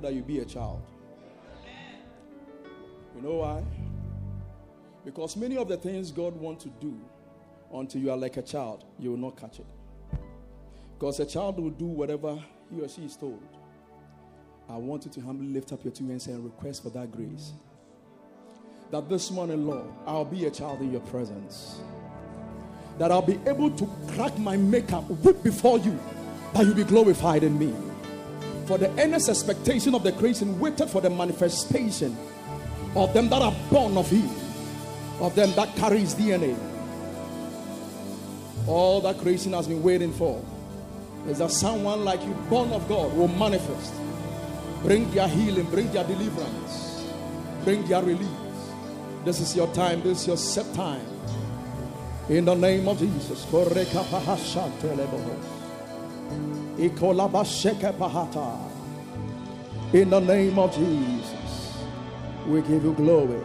that you be a child. You know why? Because many of the things God wants to do until you are like a child, you will not catch it. Because a child will do whatever he or she is told. I want you to humbly lift up your two hands and request for that grace. That this morning, Lord, I'll be a child in your presence. That I'll be able to crack my makeup, whip before you, that you be glorified in me. For the earnest expectation of the creation waited for the manifestation of them that are born of him, of them that carries DNA. All that creation has been waiting for is that someone like you, born of God, will manifest, bring their healing, bring their deliverance, bring their release. This is your time, this is your set time. In the name of Jesus. In the name of Jesus, we give you glory.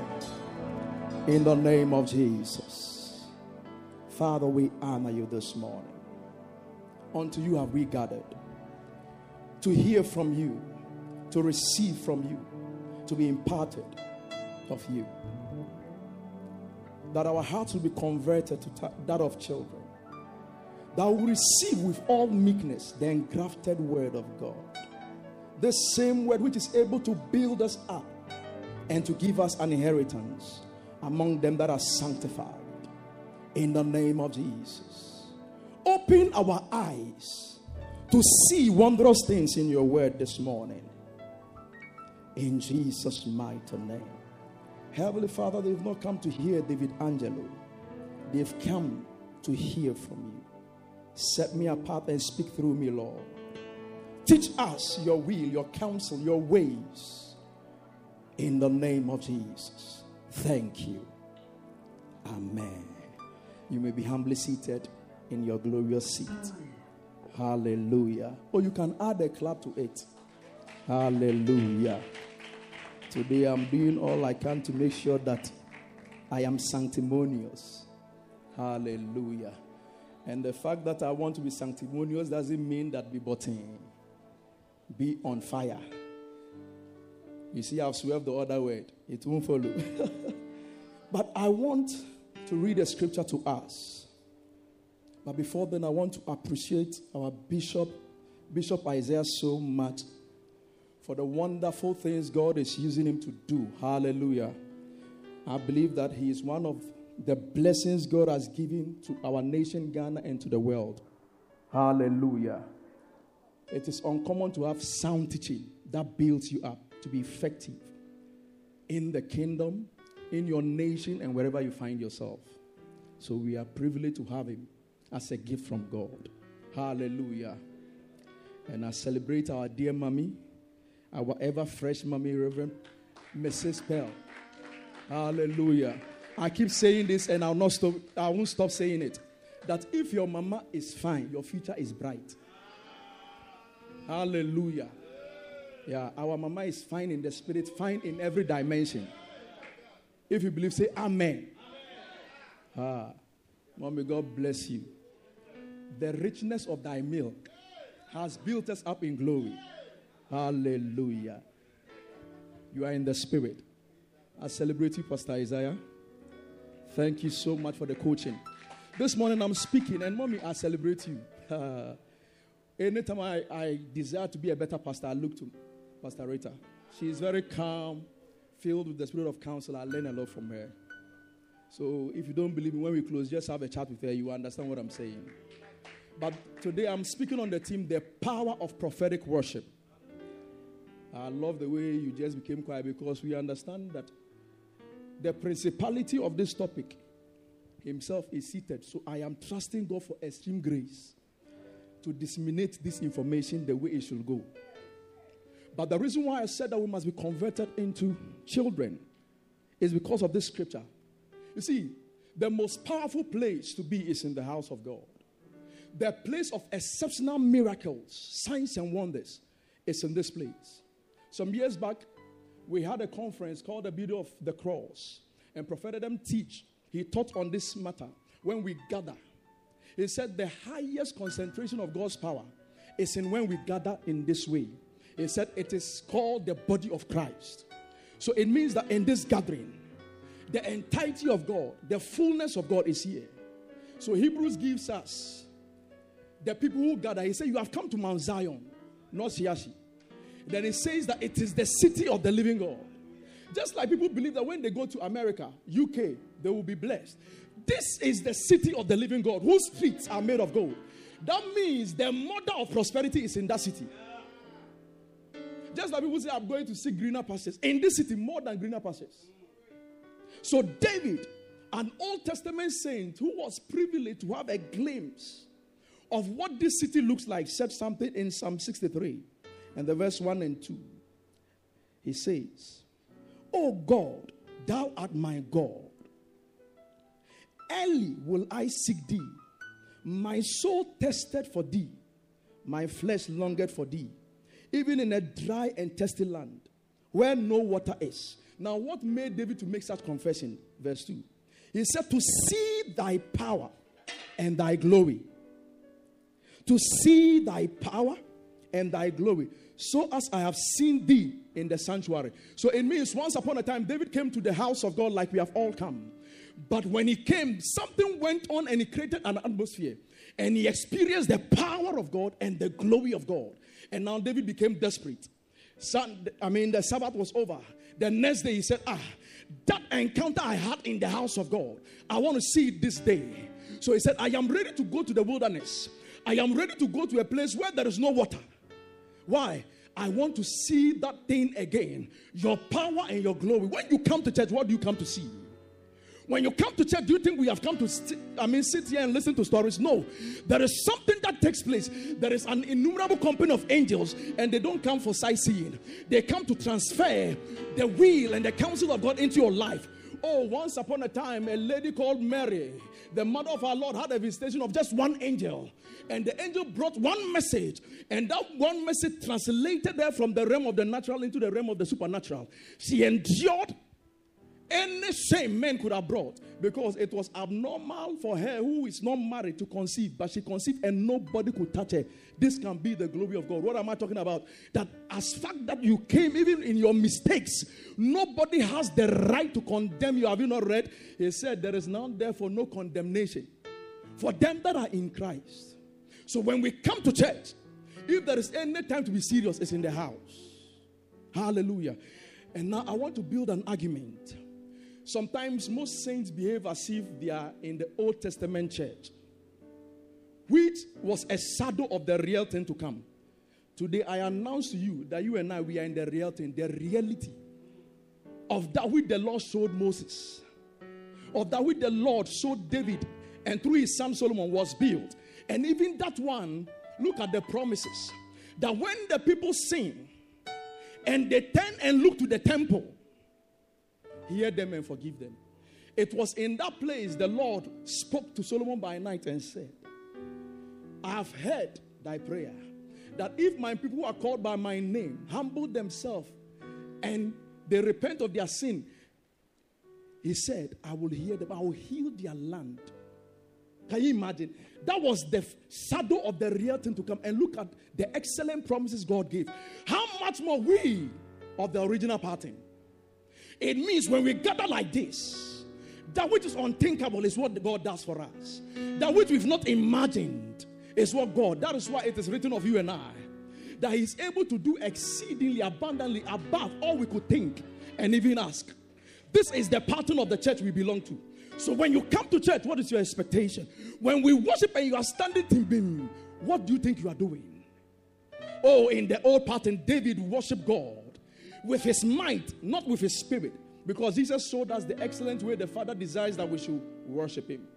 In the name of Jesus. Father, we honor you this morning. Unto you have we gathered to hear from you, to receive from you, to be imparted of you. That our hearts will be converted to that of children that will receive with all meekness the engrafted word of God. The same word which is able to build us up and to give us an inheritance among them that are sanctified. In the name of Jesus. Open our eyes to see wondrous things in your word this morning. In Jesus' mighty name. Heavenly Father, they've not come to hear David Angelo, they've come to hear from you. Set me apart and speak through me, Lord. Teach us your will, your counsel, your ways. In the name of Jesus. Thank you. Amen. You may be humbly seated in your glorious seat. Hallelujah. Or you can add a clap to it. Hallelujah. Today I'm doing all I can to make sure that I am sanctimonious. Hallelujah. And the fact that I want to be sanctimonious doesn't mean that be button, be on fire. You see, I've swerved the other word, it won't follow. but I want to read a scripture to us. But before then, I want to appreciate our bishop, Bishop Isaiah, so much for the wonderful things God is using him to do. Hallelujah. I believe that he is one of the blessings God has given to our nation, Ghana, and to the world. Hallelujah. It is uncommon to have sound teaching that builds you up to be effective in the kingdom, in your nation, and wherever you find yourself. So we are privileged to have him as a gift from God. Hallelujah. And I celebrate our dear mommy, our ever fresh mommy, Reverend Mrs. Pell. Hallelujah. I keep saying this and I'll not stop, I won't stop saying it. That if your mama is fine, your future is bright. Hallelujah. Yeah, our mama is fine in the spirit, fine in every dimension. If you believe, say amen. Ah, mommy, God bless you. The richness of thy milk has built us up in glory. Hallelujah. You are in the spirit. I celebrate you, Pastor Isaiah. Thank you so much for the coaching. This morning I'm speaking, and mommy, I celebrate you. Uh, anytime I, I desire to be a better pastor, I look to Pastor Rita. She is very calm, filled with the spirit of counsel. I learn a lot from her. So if you don't believe me, when we close, just have a chat with her. You understand what I'm saying. But today I'm speaking on the team, the power of prophetic worship. I love the way you just became quiet because we understand that the principality of this topic himself is seated. So I am trusting God for extreme grace to disseminate this information the way it should go. But the reason why I said that we must be converted into children is because of this scripture. You see, the most powerful place to be is in the house of God. The place of exceptional miracles, signs, and wonders is in this place. Some years back, we had a conference called the Beauty of the Cross, and Prophet Adam teach. He taught on this matter when we gather. He said the highest concentration of God's power is in when we gather in this way. He said it is called the body of Christ. So it means that in this gathering, the entirety of God, the fullness of God is here. So Hebrews gives us the people who gather. He said, You have come to Mount Zion, not Shiashi. Then it says that it is the city of the living God. Just like people believe that when they go to America, UK, they will be blessed. This is the city of the living God, whose streets are made of gold. That means the mother of prosperity is in that city. Just like people say, I'm going to see greener pastures. In this city, more than greener pastures. So, David, an Old Testament saint who was privileged to have a glimpse of what this city looks like, said something in Psalm 63 and the verse 1 and 2. He says, O God, thou art my God. Early will I seek thee. My soul tested for thee, my flesh longed for thee even in a dry and thirsty land where no water is. Now, what made David to make such confession? Verse 2. He said, To see thy power and thy glory. To see thy power and thy glory, so as I have seen thee in the sanctuary. So it means once upon a time, David came to the house of God like we have all come. But when he came, something went on and he created an atmosphere. And he experienced the power of God and the glory of God. And now David became desperate. I mean, the Sabbath was over. The next day he said, Ah, that encounter I had in the house of God, I want to see it this day. So he said, I am ready to go to the wilderness. I am ready to go to a place where there is no water. Why? I want to see that thing again. Your power and your glory. When you come to church, what do you come to see? When you come to church, do you think we have come to, st- I mean, sit here and listen to stories? No. There is something that takes place. There is an innumerable company of angels, and they don't come for sightseeing. They come to transfer the will and the counsel of God into your life. Oh, once upon a time, a lady called Mary, the mother of our Lord, had a visitation of just one angel. And the angel brought one message. And that one message translated her from the realm of the natural into the realm of the supernatural. She endured any shame men could have brought because it was abnormal for her who is not married to conceive, but she conceived and nobody could touch her. This can be the glory of God. What am I talking about? That as fact that you came even in your mistakes, nobody has the right to condemn you. Have you not read? He said, There is now therefore no condemnation for them that are in Christ. So when we come to church, if there is any time to be serious, it's in the house. Hallelujah. And now I want to build an argument Sometimes most saints behave as if they are in the Old Testament church, which was a shadow of the real thing to come. Today, I announce to you that you and I, we are in the real thing, the reality of that which the Lord showed Moses, of that which the Lord showed David, and through his son Solomon was built. And even that one, look at the promises that when the people sing and they turn and look to the temple, hear them and forgive them. It was in that place the Lord spoke to Solomon by night and said, I have heard thy prayer. That if my people who are called by my name humble themselves and they repent of their sin, he said, I will hear them, I will heal their land. Can you imagine? That was the shadow of the real thing to come. And look at the excellent promises God gave. How much more we of the original pattern? It means when we gather like this, that which is unthinkable is what God does for us. That which we've not imagined is what God. That is why it is written of you and I that He's able to do exceedingly abundantly above all we could think and even ask. This is the pattern of the church we belong to. So when you come to church, what is your expectation? When we worship and you are standing thinking, what do you think you are doing? Oh, in the old pattern, David worshiped God with his might, not with his spirit. Because Jesus showed us the excellent way the Father desires that we should worship him.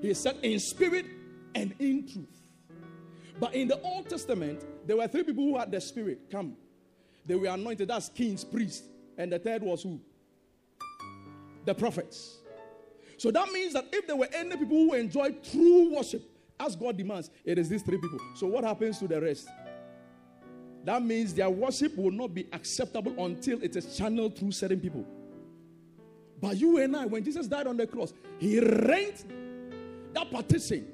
He said, in spirit and in truth. But in the Old Testament, there were three people who had the spirit come. They were anointed as kings, priests, and the third was who? The prophets. So that means that if there were any people who enjoyed true worship, as God demands, it is these three people. So what happens to the rest? That means their worship will not be acceptable until it is channeled through certain people. But you and I, when Jesus died on the cross, he rent that partition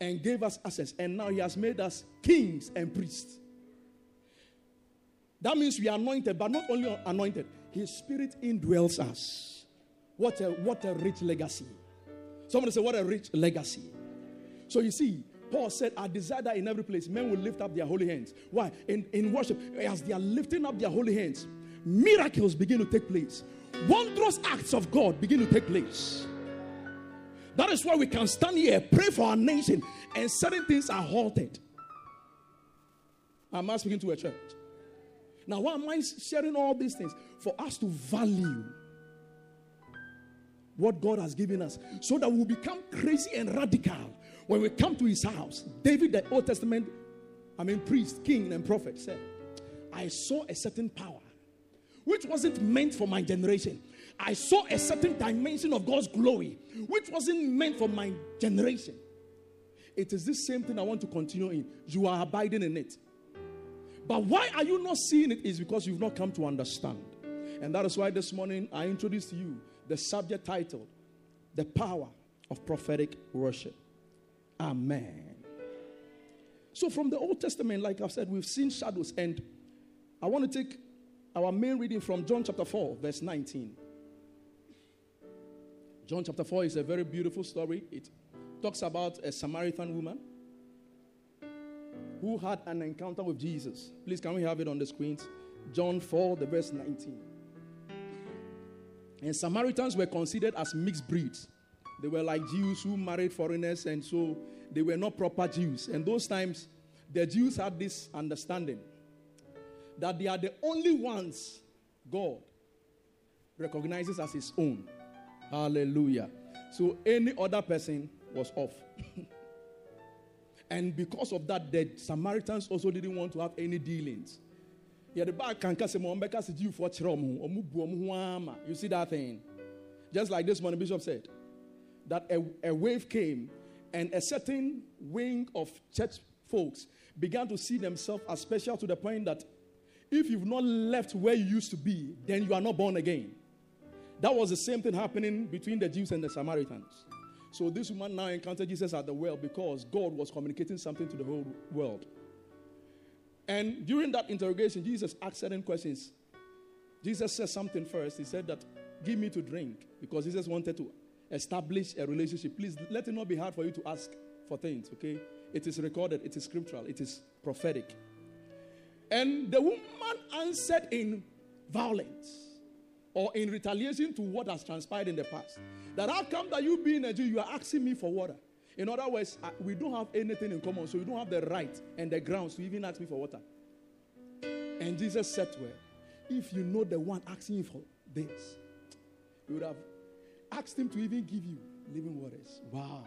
and gave us access. And now he has made us kings and priests. That means we are anointed, but not only anointed, His Spirit indwells us. What a, what a rich legacy. Somebody say, What a rich legacy. So you see, Paul said, I desire that in every place men will lift up their holy hands. Why? In, in worship, as they are lifting up their holy hands, miracles begin to take place. Wondrous acts of God begin to take place. That is why we can stand here, pray for our nation, and certain things are halted. I'm I speaking to a church? Now, why am I sharing all these things? For us to value what God has given us so that we'll become crazy and radical when we come to his house. David, the Old Testament, I mean, priest, king, and prophet, said, I saw a certain power which wasn't meant for my generation. I saw a certain dimension of God's glory which wasn't meant for my generation. It is this same thing I want to continue in. You are abiding in it. But why are you not seeing it? Is because you've not come to understand. And that is why this morning I introduced to you the subject titled The Power of Prophetic Worship. Amen. So, from the Old Testament, like I've said, we've seen shadows. And I want to take our main reading from John chapter 4, verse 19. John chapter 4 is a very beautiful story. It talks about a Samaritan woman who had an encounter with Jesus. Please, can we have it on the screens? John 4, the verse 19. And Samaritans were considered as mixed breeds. They were like Jews who married foreigners, and so they were not proper Jews. And those times, the Jews had this understanding that they are the only ones God recognizes as his own. Hallelujah. So any other person was off. and because of that, the Samaritans also didn't want to have any dealings. You see that thing? Just like this morning, Bishop said that a, a wave came and a certain wing of church folks began to see themselves as special to the point that if you've not left where you used to be, then you are not born again. That was the same thing happening between the Jews and the Samaritans. So this woman now encountered Jesus at the well because God was communicating something to the whole world. And during that interrogation, Jesus asked certain questions. Jesus said something first. He said that, Give me to drink, because Jesus wanted to establish a relationship. Please let it not be hard for you to ask for things, okay? It is recorded, it is scriptural, it is prophetic. And the woman answered in violence or in retaliation to what has transpired in the past. That how come that you being a Jew, you are asking me for water? In other words, we don't have anything in common, so you don't have the right and the grounds to even ask me for water. And Jesus said to her, If you know the one asking you for this, you would have asked him to even give you living waters. Wow.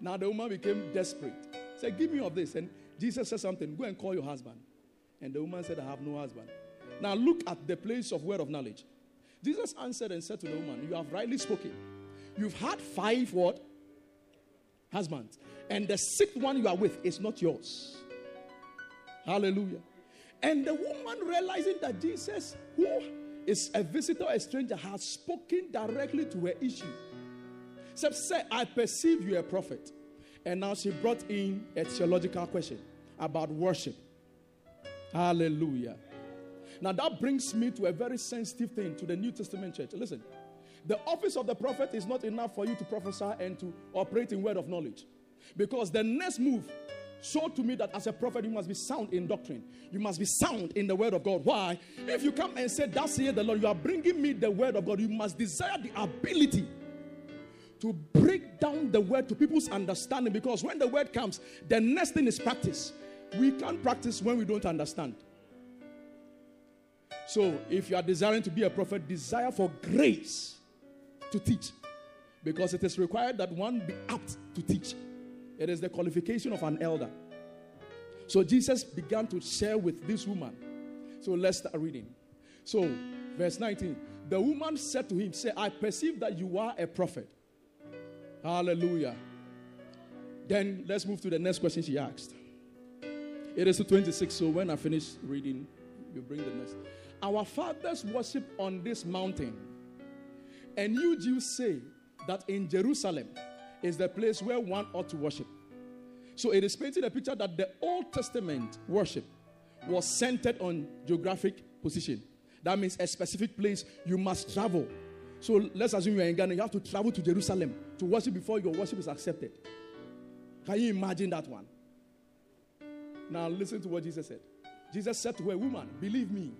Now the woman became desperate. Said, Give me of this. And Jesus said something, Go and call your husband. And the woman said, I have no husband. Now look at the place of word of knowledge. Jesus answered and said to the woman, You have rightly spoken. You've had five what? Husbands. And the sixth one you are with is not yours. Hallelujah. And the woman realizing that Jesus, who is a visitor, a stranger, has spoken directly to her issue. Said, Say, I perceive you a prophet. And now she brought in a theological question about worship. Hallelujah. Now that brings me to a very sensitive thing to the New Testament church. Listen, the office of the prophet is not enough for you to prophesy and to operate in word of knowledge. Because the next move showed to me that as a prophet, you must be sound in doctrine. You must be sound in the word of God. Why? If you come and say, Thus saith the Lord, you are bringing me the word of God, you must desire the ability to break down the word to people's understanding. Because when the word comes, the next thing is practice. We can't practice when we don't understand. So, if you are desiring to be a prophet, desire for grace to teach. Because it is required that one be apt to teach. It is the qualification of an elder. So, Jesus began to share with this woman. So, let's start reading. So, verse 19 The woman said to him, Say, I perceive that you are a prophet. Hallelujah. Then let's move to the next question she asked. It is 26, so when I finish reading, you bring the next. Our fathers worship on this mountain. And you Jews say that in Jerusalem is the place where one ought to worship. So it is painting a picture that the Old Testament worship was centered on geographic position. That means a specific place you must travel. So let's assume you're in Ghana, you have to travel to Jerusalem to worship before your worship is accepted. Can you imagine that one? Now listen to what Jesus said. Jesus said to a woman, Believe me,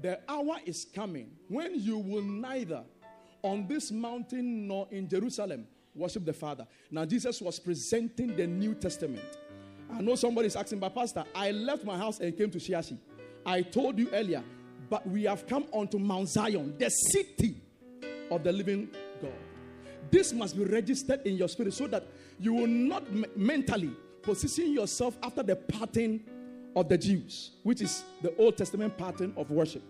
the hour is coming when you will neither on this mountain nor in Jerusalem worship the Father. Now, Jesus was presenting the New Testament. I know somebody is asking, but Pastor, I left my house and came to Shiashi. I told you earlier, but we have come onto Mount Zion, the city of the living God. This must be registered in your spirit so that you will not m- mentally position yourself after the pattern of the Jews, which is the Old Testament pattern of worship.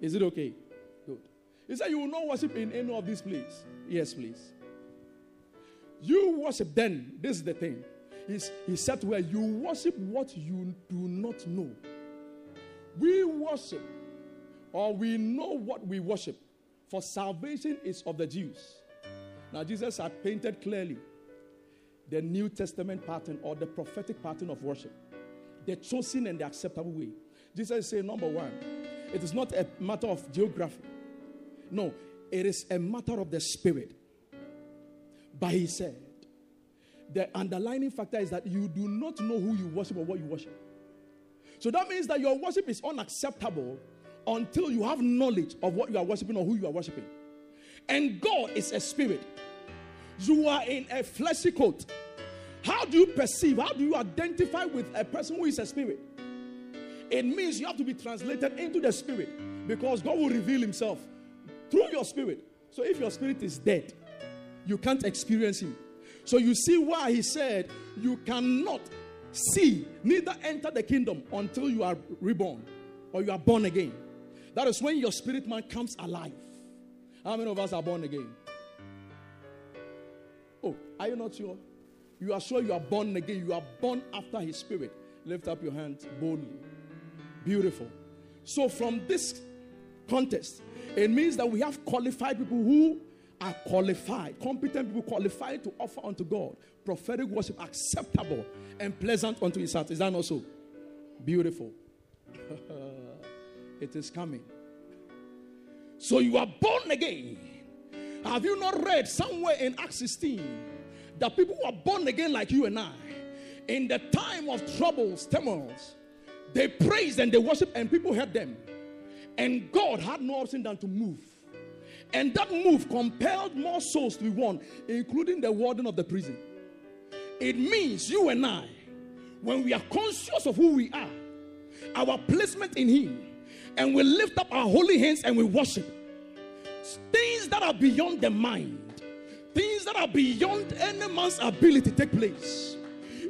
Is it okay? Good. He said, You will not worship in any of these places. Yes, please. You worship then. This is the thing. He's, he said to her, You worship what you do not know. We worship, or we know what we worship, for salvation is of the Jews. Now, Jesus had painted clearly the New Testament pattern or the prophetic pattern of worship, the chosen and the acceptable way. Jesus saying, number one, it is not a matter of geography. No, it is a matter of the spirit. But he said, the underlining factor is that you do not know who you worship or what you worship. So that means that your worship is unacceptable until you have knowledge of what you are worshiping or who you are worshiping. And God is a spirit. You are in a fleshy coat. How do you perceive? How do you identify with a person who is a spirit? It means you have to be translated into the spirit because God will reveal himself through your spirit. So if your spirit is dead, you can't experience him. So you see why he said you cannot see, neither enter the kingdom until you are reborn or you are born again. That is when your spirit man comes alive. How many of us are born again? Oh, are you not sure? You are sure you are born again. You are born after his spirit. Lift up your hands boldly. Beautiful. So, from this contest, it means that we have qualified people who are qualified, competent people qualified to offer unto God prophetic worship acceptable and pleasant unto his heart. Is that not so? Beautiful. it is coming. So you are born again. Have you not read somewhere in Acts 16 that people who are born again like you and I, in the time of troubles, turmoils, they praised and they worshiped, and people heard them. And God had no option than to move. And that move compelled more souls to be won, including the warden of the prison. It means you and I, when we are conscious of who we are, our placement in Him, and we lift up our holy hands and we worship, things that are beyond the mind, things that are beyond any man's ability take place.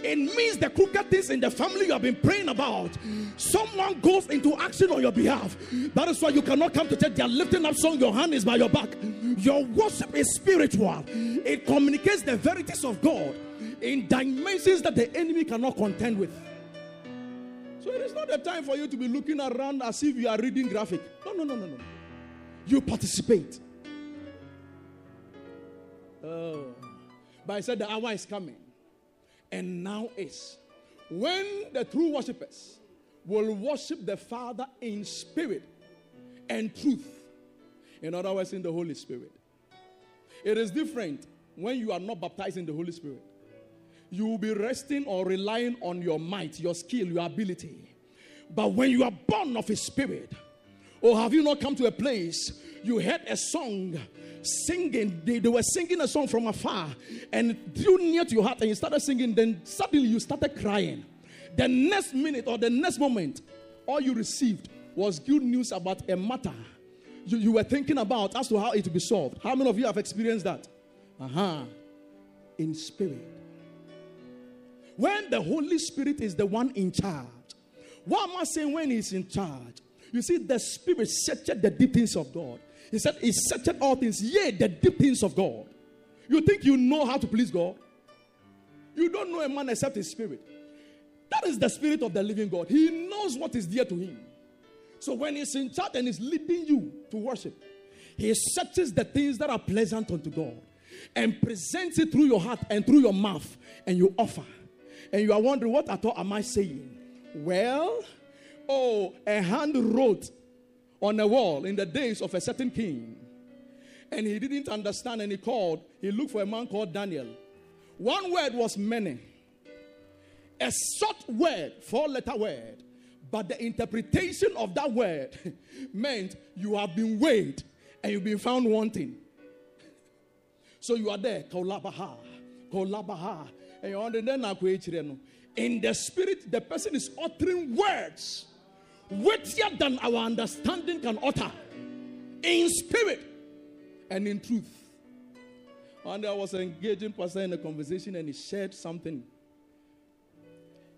It means the crooked things in the family you have been praying about. Someone goes into action on your behalf. That is why you cannot come to church. They are lifting up song. Your hand is by your back. Your worship is spiritual. It communicates the verities of God in dimensions that the enemy cannot contend with. So it is not the time for you to be looking around as if you are reading graphic. No, no, no, no, no. You participate. Oh. But I said the hour is coming and now is when the true worshippers will worship the Father in spirit and truth. In other words, in the Holy Spirit. It is different when you are not baptized in the Holy Spirit. You will be resting or relying on your might, your skill, your ability. But when you are born of His Spirit, or have you not come to a place you heard a song singing. They, they were singing a song from afar and drew near to your heart and you started singing. Then suddenly you started crying. The next minute or the next moment, all you received was good news about a matter you, you were thinking about as to how it will be solved. How many of you have experienced that? Uh huh. In spirit. When the Holy Spirit is the one in charge. What am I saying when He's in charge? You see, the Spirit searched the deep things of God. He said, He searched all things, yea, the deep things of God. You think you know how to please God? You don't know a man except his spirit. That is the spirit of the living God. He knows what is dear to him. So when he's in charge and is leading you to worship, he searches the things that are pleasant unto God and presents it through your heart and through your mouth, and you offer. And you are wondering, what at all am I saying? Well, oh, a hand wrote on a wall in the days of a certain king. And he didn't understand and he called, he looked for a man called Daniel. One word was many. A short word, four letter word. But the interpretation of that word meant you have been weighed and you've been found wanting. So you are there, kolabaha, kolabaha, and you're In the spirit, the person is uttering words weightier than our understanding can utter. In spirit and in truth. One day I was engaging pastor in a conversation and he shared something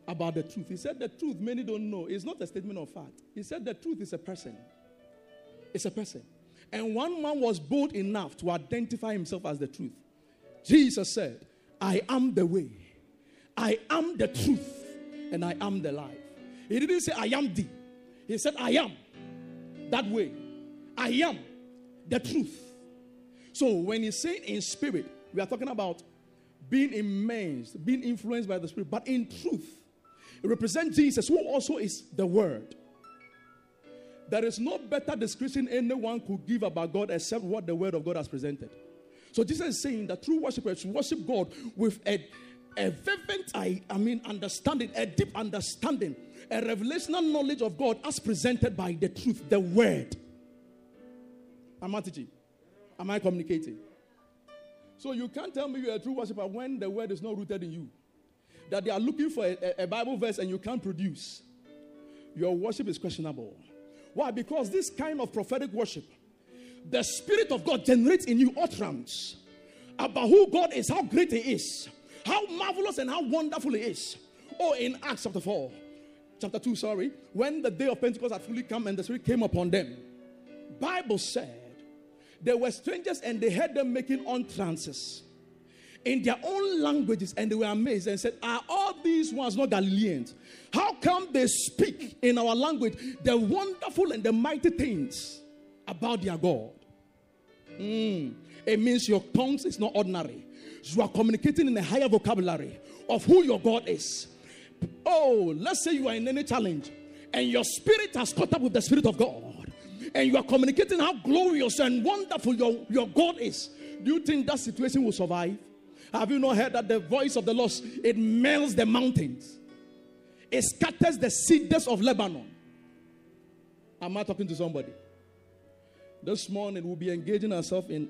about the truth. He said the truth many don't know. It's not a statement of fact. He said the truth is a person. It's a person. And one man was bold enough to identify himself as the truth. Jesus said, I am the way, I am the truth, and I am the life. He didn't say, I am the. He said, I am that way. I am the truth. So when he's saying in spirit, we are talking about being immersed, being influenced by the spirit, but in truth. It represents Jesus, who also is the word. There is no better description anyone could give about God except what the word of God has presented. So Jesus is saying that true worshipers worship God with a, a fervent, I, I mean, understanding, a deep understanding, a revelational knowledge of God as presented by the truth, the word. Am I teaching? Am I communicating? So you can't tell me you're a true worshiper when the word is not rooted in you. That they are looking for a, a Bible verse and you can't produce. Your worship is questionable. Why? Because this kind of prophetic worship, the Spirit of God generates in you utterance about who God is, how great He is, how marvelous and how wonderful He is. Oh, in Acts chapter 4, chapter 2, sorry, when the day of Pentecost had fully come and the Spirit came upon them, Bible said they were strangers and they heard them making utterances in their own languages and they were amazed and said, Are all these ones not Galileans? How come they speak in our language the wonderful and the mighty things about their God? Mm. It means your tongues is not ordinary. You are communicating in a higher vocabulary of who your God is. Oh, let's say you are in any challenge and your spirit has caught up with the Spirit of God and you are communicating how glorious and wonderful your, your God is. Do you think that situation will survive? Have you not heard that the voice of the Lord it melts the mountains? It scatters the cedars of Lebanon. Am I talking to somebody? This morning we'll be engaging ourselves in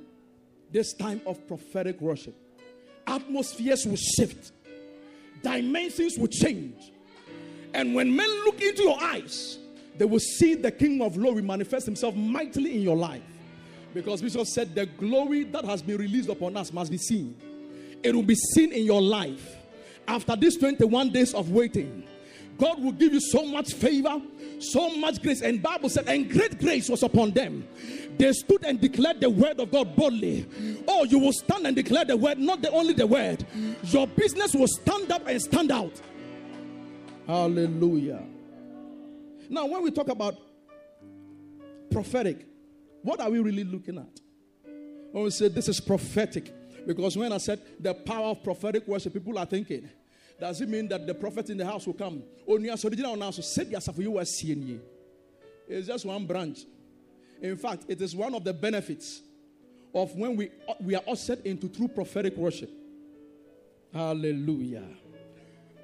this time of prophetic worship. Atmospheres will shift, dimensions will change. And when men look into your eyes, they will see the King of glory manifest himself mightily in your life. Because Bishop said, The glory that has been released upon us must be seen. It will be seen in your life. After these 21 days of waiting, God will give you so much favor, so much grace. And Bible said, and great grace was upon them. They stood and declared the word of God boldly. Oh, you will stand and declare the word, not the only the word. Your business will stand up and stand out. Hallelujah. Now, when we talk about prophetic, what are we really looking at? When we say this is prophetic, because when I said the power of prophetic worship, people are thinking, does it mean that the prophet in the house will come? Onias said, "You were seeing it. It's just one branch. In fact, it is one of the benefits of when we, we are ushered into true prophetic worship. Hallelujah.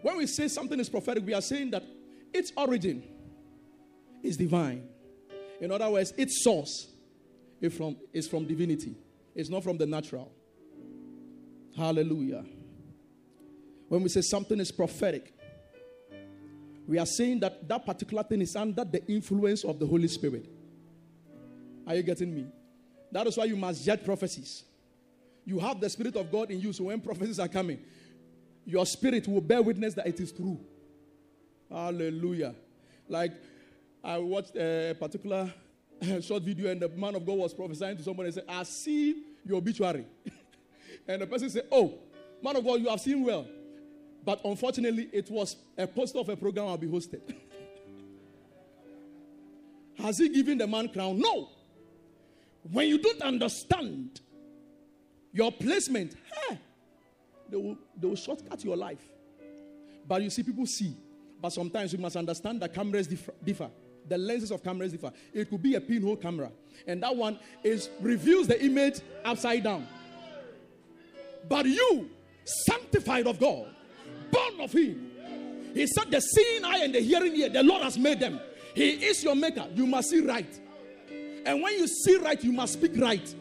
When we say something is prophetic, we are saying that its origin is divine. In other words, its source is from, is from divinity, it's not from the natural. Hallelujah. When we say something is prophetic, we are saying that that particular thing is under the influence of the Holy Spirit. Are you getting me? That is why you must judge prophecies. You have the Spirit of God in you, so when prophecies are coming, your spirit will bear witness that it is true. Hallelujah. Like I watched a particular short video, and the man of God was prophesying to somebody and said, I see your obituary. and the person said, Oh, man of God, you have seen well. But unfortunately, it was a poster of a program I'll be hosted. Has he given the man crown? No. When you don't understand your placement, hey, they will, they will shortcut your life. But you see, people see But sometimes we must understand that cameras differ. The lenses of cameras differ. It could be a pinhole camera, and that one is reveals the image upside down. But you, sanctified of God, of Him, He said, "The seeing eye and the hearing ear, the Lord has made them. He is your maker. You must see right, and when you see right, you must speak right."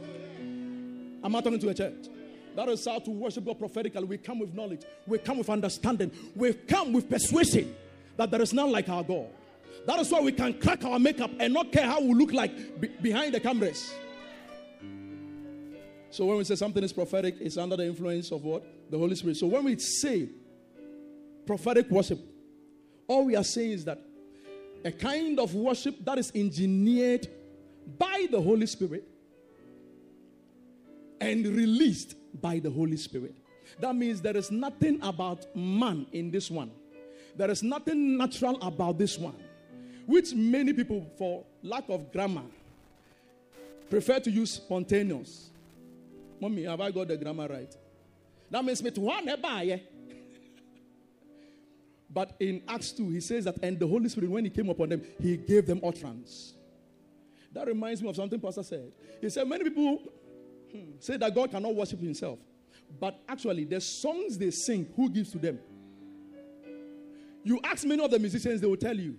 I'm not talking to a church. That is how to worship God prophetically. We come with knowledge, we come with understanding, we come with persuasion that there is none like our God. That is why we can crack our makeup and not care how we look like be- behind the cameras. So when we say something is prophetic, it's under the influence of what? The Holy Spirit. So when we say prophetic worship, all we are saying is that a kind of worship that is engineered by the Holy Spirit and released by the Holy Spirit. That means there is nothing about man in this one. There is nothing natural about this one, which many people, for lack of grammar, prefer to use spontaneous. Mommy, have I got the grammar right? That means me to one eh, eh? But in Acts 2, he says that, and the Holy Spirit, when he came upon them, he gave them utterance. That reminds me of something Pastor said. He said, Many people hmm, say that God cannot worship himself. But actually, the songs they sing, who gives to them? You ask many of the musicians, they will tell you.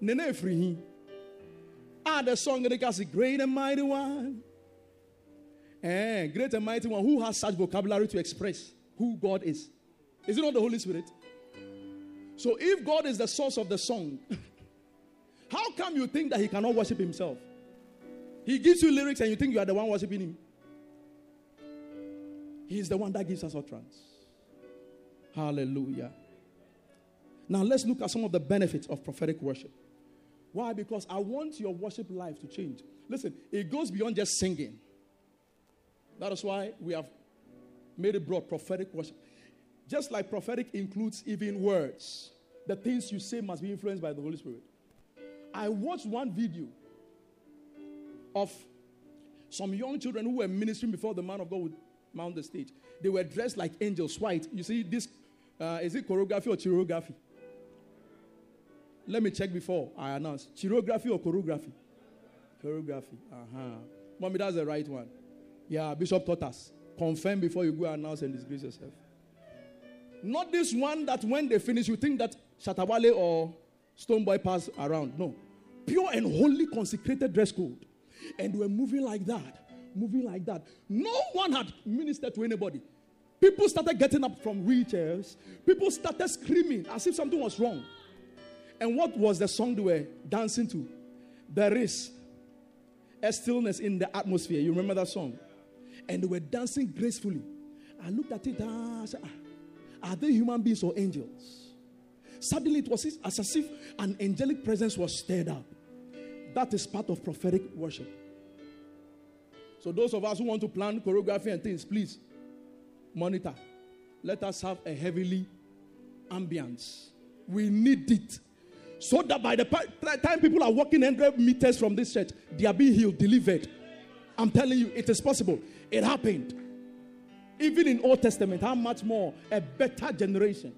Me free he. Ah, the song they say great and mighty one. Eh, great and mighty one who has such vocabulary to express who God is. Is it not the Holy Spirit? So if God is the source of the song, how come you think that he cannot worship himself? He gives you lyrics and you think you are the one worshiping him. He is the one that gives us utterance. Hallelujah. Now let's look at some of the benefits of prophetic worship. Why? Because I want your worship life to change. Listen, it goes beyond just singing. That is why we have made it broad prophetic worship. Just like prophetic includes even words, the things you say must be influenced by the Holy Spirit. I watched one video of some young children who were ministering before the man of God would mount the stage. They were dressed like angels, white. You see, this uh, is it choreography or choreography? Let me check before I announce. Choreography or choreography? Choreography. Uh huh. Mommy, that's the right one. Yeah, Bishop taught us. Confirm before you go announce and disgrace yourself. Not this one that when they finish, you think that Shatta Wale or Stonebwoy pass around. No. Pure and holy consecrated dress code. And we're moving like that, moving like that. No one had ministered to anybody. People started getting up from wheelchairs. People started screaming as if something was wrong. And what was the song they were dancing to? There is a stillness in the atmosphere. You remember that song? And they were dancing gracefully. I looked at it and I said, ah, Are they human beings or angels? Suddenly it was as if an angelic presence was stirred up. That is part of prophetic worship. So, those of us who want to plan choreography and things, please monitor. Let us have a heavenly ambience. We need it. So that by the time people are walking 100 meters from this church, they are being healed, delivered. I'm telling you, it is possible. It happened. Even in Old Testament, how much more a better generation,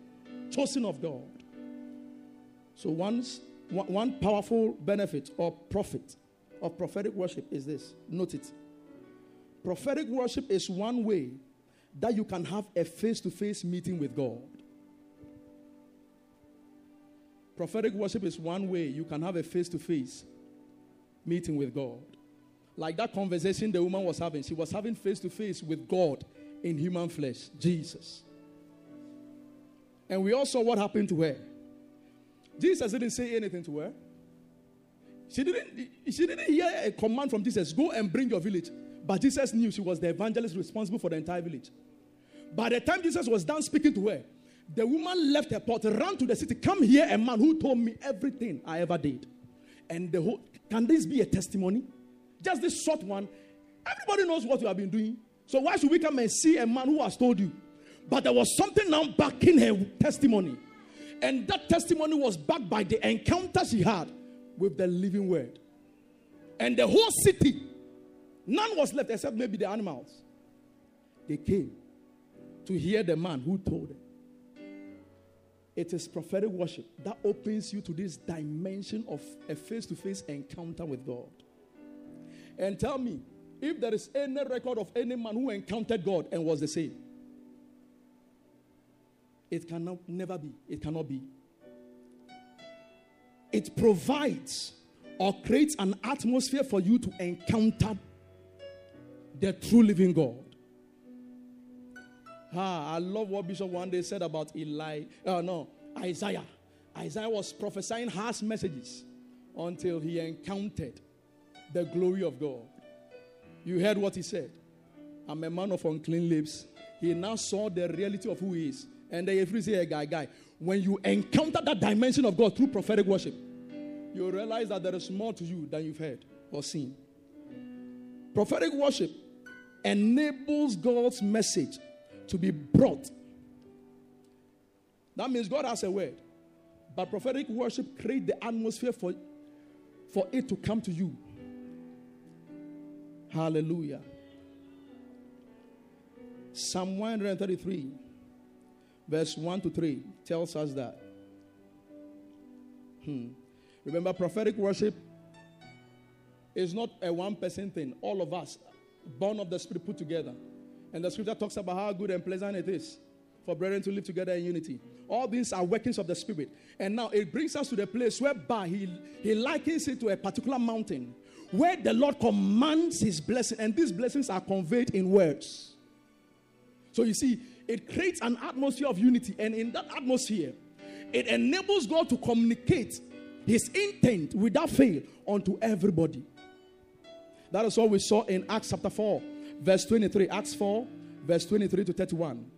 chosen of God. So once one powerful benefit or profit of prophetic worship is this. Note it. Prophetic worship is one way that you can have a face to face meeting with God. Prophetic worship is one way you can have a face to face meeting with God. Like that conversation the woman was having, she was having face to face with God in human flesh, Jesus. And we all saw what happened to her. Jesus didn't say anything to her. She didn't, she didn't hear a command from Jesus go and bring your village. But Jesus knew she was the evangelist responsible for the entire village. By the time Jesus was done speaking to her, the woman left her pot, ran to the city, come here, a man who told me everything I ever did. And the whole, can this be a testimony? Just this short one. Everybody knows what you have been doing. So why should we come and see a man who has told you? But there was something now backing her testimony. And that testimony was backed by the encounter she had with the living word. And the whole city, none was left except maybe the animals. They came to hear the man who told them. It is prophetic worship that opens you to this dimension of a face to face encounter with God. And tell me if there is any record of any man who encountered God and was the same. It cannot never be. It cannot be. It provides or creates an atmosphere for you to encounter the true living God. Ah, I love what Bishop one day said about Eli. Oh, no, Isaiah. Isaiah was prophesying harsh messages until he encountered the glory of God. You heard what he said. I'm a man of unclean lips. He now saw the reality of who he is. And then you say guy, guy, when you encounter that dimension of God through prophetic worship, you realize that there is more to you than you've heard or seen. Prophetic worship enables God's message to be brought. That means God has a word. But prophetic worship creates the atmosphere for, for it to come to you. Hallelujah. Psalm 133, verse 1 to 3, tells us that. Hmm. Remember, prophetic worship is not a one person thing. All of us, born of the Spirit, put together. And the scripture talks about how good and pleasant it is for brethren to live together in unity. All these are workings of the Spirit. And now it brings us to the place whereby he, he likens it to a particular mountain where the Lord commands his blessing, and these blessings are conveyed in words. So you see, it creates an atmosphere of unity, and in that atmosphere, it enables God to communicate his intent without fail unto everybody. That is what we saw in Acts chapter 4, verse 23. Acts 4, verse 23 to 31.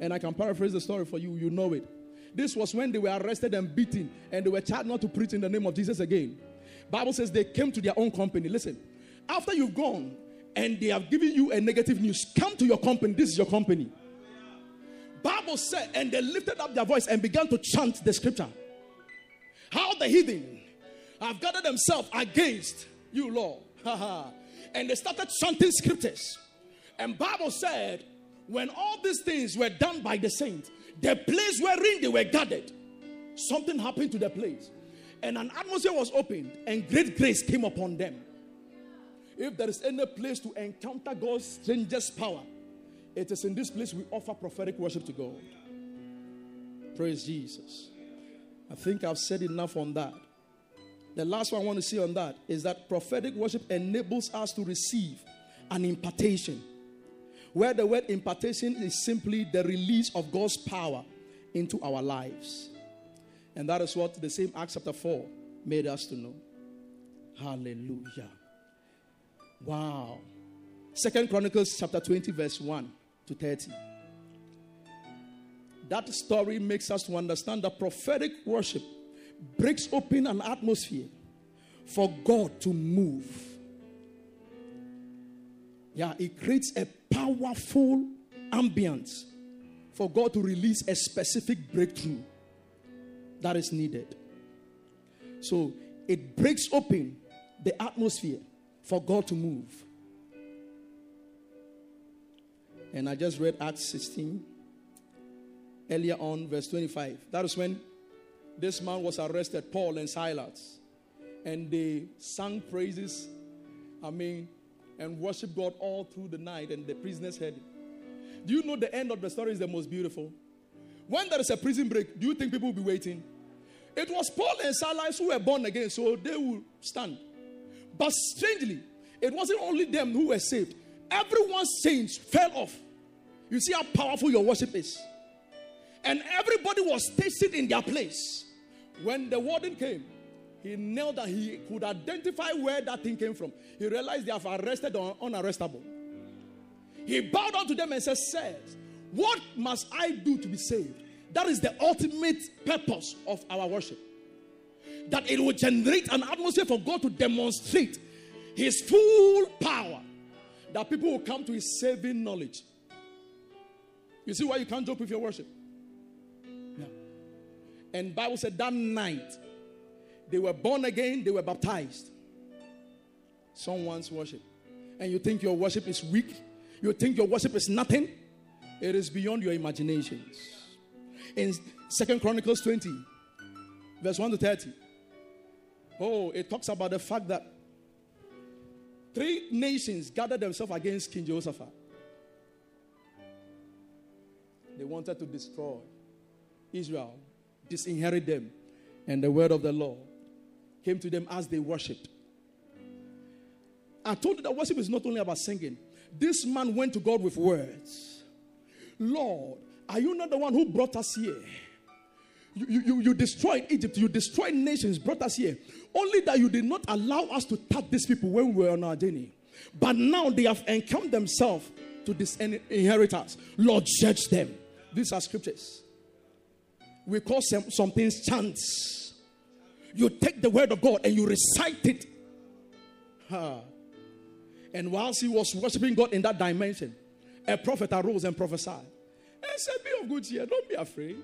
And I can paraphrase the story for you, you know it. This was when they were arrested and beaten, and they were charged not to preach in the name of Jesus again. Bible says they came to their own company. Listen, after you've gone and they have given you a negative news, come to your company. This is your company. Bible said, and they lifted up their voice and began to chant the scripture. How the heathen have gathered themselves against you, Lord. and they started chanting scriptures. And Bible said, when all these things were done by the saints, the place wherein they were gathered, something happened to the place. And an atmosphere was opened, and great grace came upon them. If there is any place to encounter God's strangest power, it is in this place we offer prophetic worship to God. Praise Jesus. I think I've said enough on that. The last one I want to say on that is that prophetic worship enables us to receive an impartation. Where the word impartation is simply the release of God's power into our lives. And that is what the same Acts chapter 4 made us to know. Hallelujah. Wow. Second Chronicles chapter 20, verse 1 to 30 that story makes us to understand that prophetic worship breaks open an atmosphere for God to move. Yeah, it creates a powerful ambience for God to release a specific breakthrough that is needed. So it breaks open the atmosphere for God to move. And I just read Acts 16 earlier on, verse 25. That is when this man was arrested, Paul and Silas. And they sang praises, I mean, and worshiped God all through the night, and the prisoners heard it. Do you know the end of the story is the most beautiful? When there is a prison break, do you think people will be waiting? It was Paul and Silas who were born again, so they will stand. But strangely, it wasn't only them who were saved, everyone's chains fell off. You see how powerful your worship is. And everybody was stationed in their place. When the warden came, he knelt that he could identify where that thing came from. He realized they have arrested or unarrestable. He bowed down to them and said, Sirs, what must I do to be saved? That is the ultimate purpose of our worship. That it will generate an atmosphere for God to demonstrate his full power. That people will come to his saving knowledge. You see why you can't joke with your worship? Yeah. And Bible said that night they were born again, they were baptized. Someone's worship. And you think your worship is weak? You think your worship is nothing? It is beyond your imaginations. In Second Chronicles 20, verse 1 to 30. Oh, it talks about the fact that three nations gathered themselves against King Jehoshaphat. They wanted to destroy Israel, disinherit them, and the word of the Lord came to them as they worshipped. I told you that worship is not only about singing. This man went to God with words. Lord, are you not the one who brought us here? You, you, you destroyed Egypt, you destroyed nations, brought us here. Only that you did not allow us to touch these people when we were on our journey. But now they have encamped themselves to disinherit us. Lord, judge them. These are scriptures. We call some, some things chants. You take the word of God and you recite it. Ha. And whilst he was worshiping God in that dimension, a prophet arose and prophesied. And said, Be of good cheer, don't be afraid.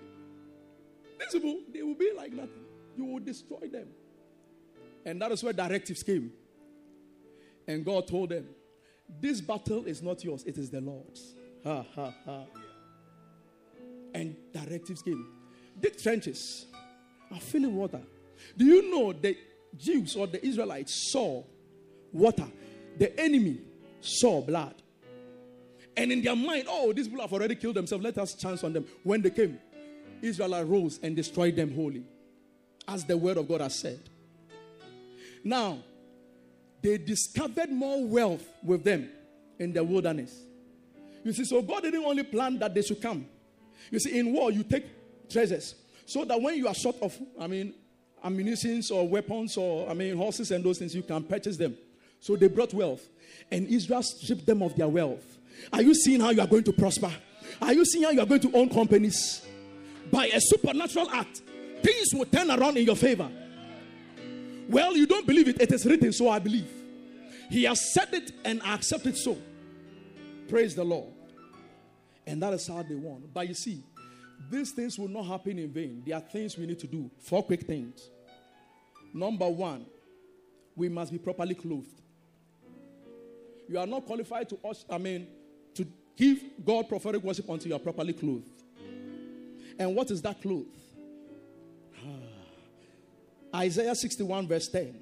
People, they will be like nothing. You will destroy them. And that is where directives came. And God told them, This battle is not yours, it is the Lord's. Ha ha ha. And directives came. Dig trenches are filling water. Do you know the Jews or the Israelites saw water? The enemy saw blood. And in their mind, oh, these people have already killed themselves. Let us chance on them. When they came, Israel arose and destroyed them wholly, as the word of God has said. Now, they discovered more wealth with them in the wilderness. You see, so God didn't only plan that they should come. You see, in war, you take treasures so that when you are short of, I mean, ammunition or weapons or, I mean, horses and those things, you can purchase them. So they brought wealth, and Israel stripped them of their wealth. Are you seeing how you are going to prosper? Are you seeing how you are going to own companies? By a supernatural act, things will turn around in your favor. Well, you don't believe it, it is written, so I believe. He has said it, and I accept it so. Praise the Lord. And that is how they won. But you see, these things will not happen in vain. There are things we need to do. Four quick things. Number one, we must be properly clothed. You are not qualified to, us. I mean, give God prophetic worship until you are properly clothed. And what is that cloth? Isaiah 61, verse 10.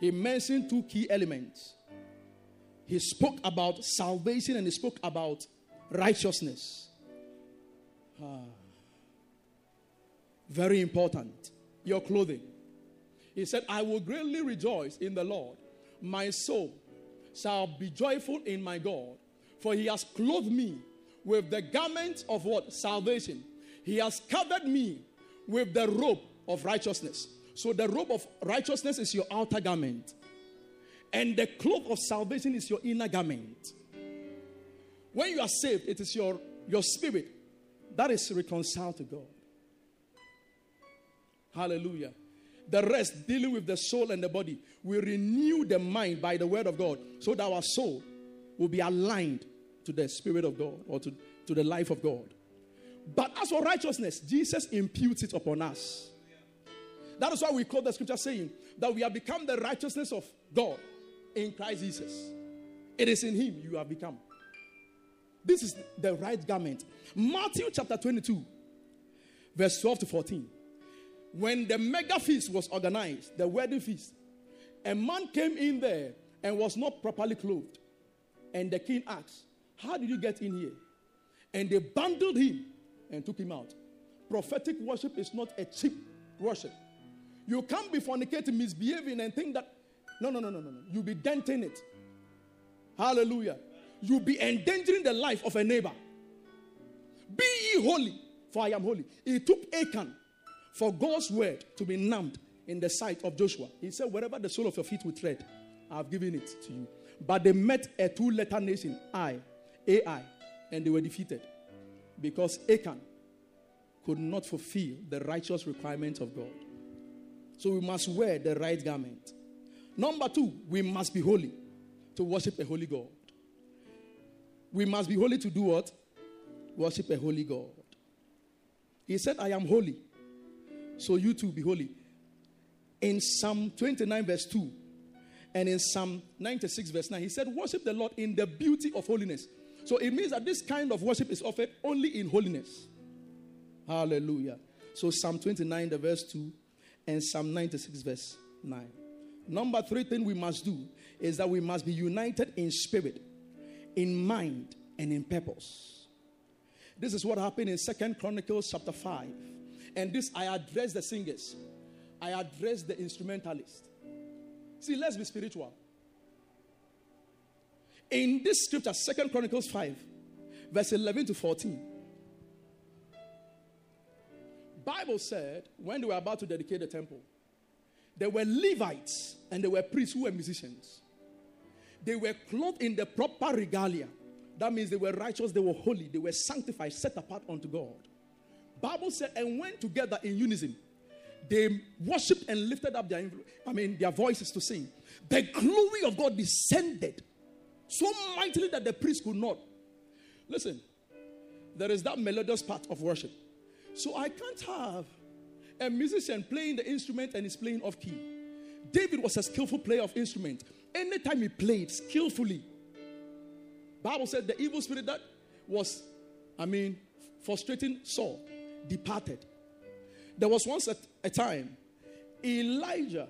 He mentioned two key elements. He spoke about salvation and he spoke about righteousness. Ah. Very important. Your clothing. He said, I will greatly rejoice in the Lord. My soul shall be joyful in my God, for he has clothed me with the garment of what? Salvation. He has covered me with the robe of righteousness. So the robe of righteousness is your outer garment, and the cloak of salvation is your inner garment. When you are saved, it is your, your spirit that is reconciled to God. Hallelujah. The rest, dealing with the soul and the body, we renew the mind by the word of God so that our soul will be aligned to the spirit of God or to, to the life of God. But as for righteousness, Jesus imputes it upon us. That is why we quote the scripture saying that we have become the righteousness of God in Christ Jesus. It is in Him you have become. This is the right garment. Matthew chapter 22, verse 12 to 14. When the mega feast was organized, the wedding feast, a man came in there and was not properly clothed. And the king asked, How did you get in here? And they bundled him and took him out. Prophetic worship is not a cheap worship. You can't be fornicating, misbehaving, and think that, no, no, no, no, no. You'll be denting it. Hallelujah. You'll be endangering the life of a neighbor. Be ye holy, for I am holy. He took Achan for God's word to be numbed in the sight of Joshua. He said, Wherever the sole of your feet will tread, I've given it to you. But they met a two letter nation, I, AI, and they were defeated because Achan could not fulfill the righteous requirements of God. So we must wear the right garment. Number two, we must be holy to worship a holy God. We must be holy to do what? Worship a holy God. He said, I am holy. So you too be holy. In Psalm 29, verse 2, and in Psalm 96, verse 9, he said, Worship the Lord in the beauty of holiness. So it means that this kind of worship is offered only in holiness. Hallelujah. So Psalm 29, the verse 2, and Psalm 96, verse 9. Number three thing we must do is that we must be united in spirit, in mind, and in purpose. This is what happened in Second Chronicles chapter 5. And this I address the singers, I address the instrumentalists. See, let's be spiritual. In this scripture, Second Chronicles 5, verse 11 to 14. Bible said when they were about to dedicate the temple, there were Levites and there were priests who were musicians. They were clothed in the proper regalia. That means they were righteous, they were holy, they were sanctified, set apart unto God. Bible said, and went together in unison. They worshipped and lifted up their, I mean, their voices to sing. The glory of God descended so mightily that the priest could not. Listen, there is that melodious part of worship. So I can't have a musician playing the instrument and he's playing off key. David was a skillful player of instrument. Anytime he played skillfully, Bible said the evil spirit that was, I mean, frustrating Saul departed. There was once a, a time Elijah,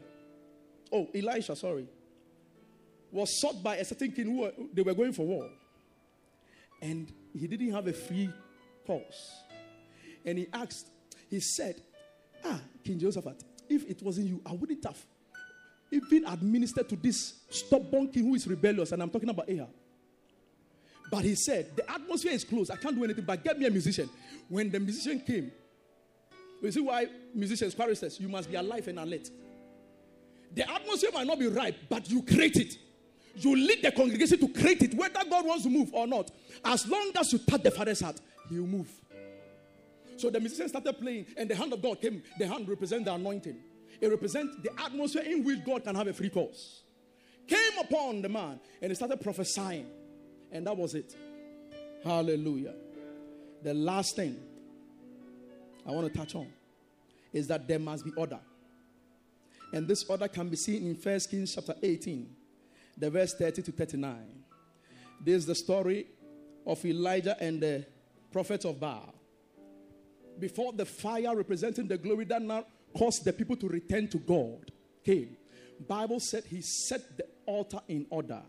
oh Elisha, sorry, was sought by a certain king who were, they were going for war, and he didn't have a free course. And he asked, he said, Ah, King Jehoshaphat, if it wasn't you, I wouldn't have even administered to this stubborn king who is rebellious. And I'm talking about Ahab. But he said, The atmosphere is closed. I can't do anything, but get me a musician. When the musician came, you see why musicians, choristers, you must be alive and alert. The atmosphere might not be right, but you create it. You lead the congregation to create it, whether God wants to move or not. As long as you touch the Father's heart, He will move. So the musician started playing, and the hand of God came. The hand represents the anointing. It represents the atmosphere in which God can have a free course. Came upon the man, and he started prophesying. And that was it. Hallelujah. The last thing I want to touch on is that there must be order. And this order can be seen in First Kings chapter 18, the verse 30 to 39. This is the story of Elijah and the prophets of Baal before the fire representing the glory that now caused the people to return to God came, Bible said he set the altar in order.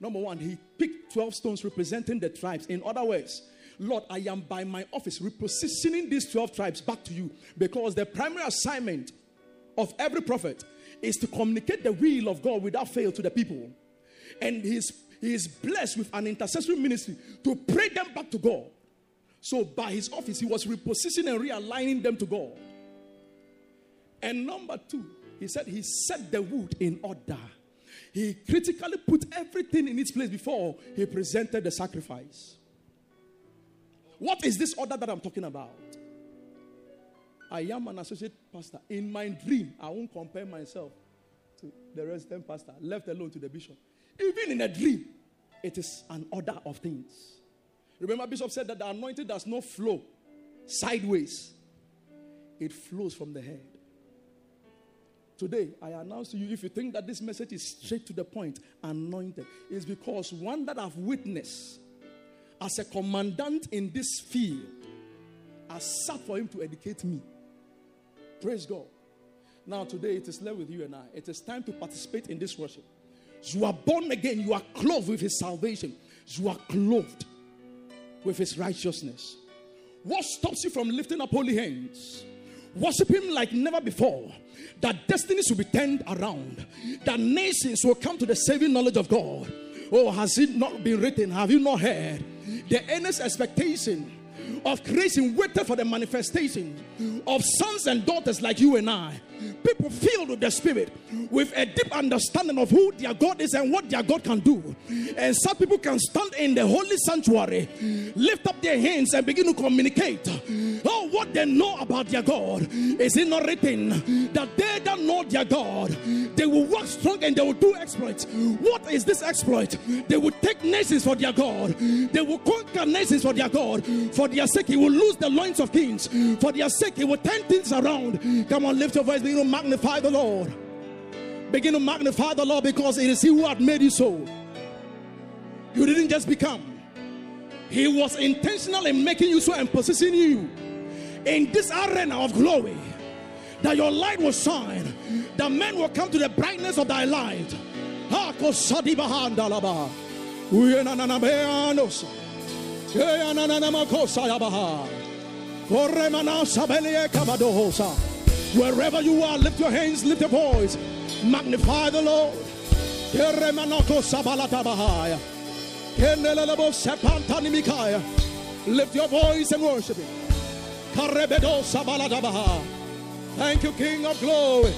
Number one, he picked 12 stones representing the tribes. In other words, Lord, I am by my office repositioning these 12 tribes back to you because the primary assignment of every prophet is to communicate the will of God without fail to the people. And he's, he is blessed with an intercessory ministry to pray them back to God. So, by his office, he was repositioning and realigning them to God. And number two, he said he set the wood in order. He critically put everything in its place before he presented the sacrifice. What is this order that I'm talking about? I am an associate pastor. In my dream, I won't compare myself to the resident pastor, left alone to the bishop. Even in a dream, it is an order of things. Remember, Bishop said that the anointing does not flow sideways, it flows from the head. Today, I announce to you if you think that this message is straight to the point, anointed, is because one that I've witnessed as a commandant in this field has sat for him to educate me. Praise God. Now, today it is left with you and I. It is time to participate in this worship. You are born again, you are clothed with his salvation, you are clothed with his righteousness. What stops you from lifting up holy hands? Worship him like never before. That destinies will be turned around. That nations will come to the saving knowledge of God. Oh, has it not been written? Have you not heard? The earnest expectation of creation waited for the manifestation of sons and daughters like you and I. People filled with the Spirit, with a deep understanding of who their God is and what their God can do. And some people can stand in the holy sanctuary, lift up their hands, and begin to communicate. Oh, what they know about their God. Is it not written that they that know their God, they will work strong and they will do exploits? What is this exploit? They will take nations for their God, they will conquer nations for their God. For their sake, He will lose the loins of kings. For their sake, He will turn things around. Come on, lift your voice, begin to magnify the Lord. Begin to magnify the Lord because it is He who had made you so. You didn't just become, He was intentional in making you so and possessing you in this arena of glory. That your light will shine, that men will come to the brightness of thy light. Wherever you are, lift your hands, lift your voice, magnify the Lord. Lift your voice and worship Him. Thank you, King of Glory.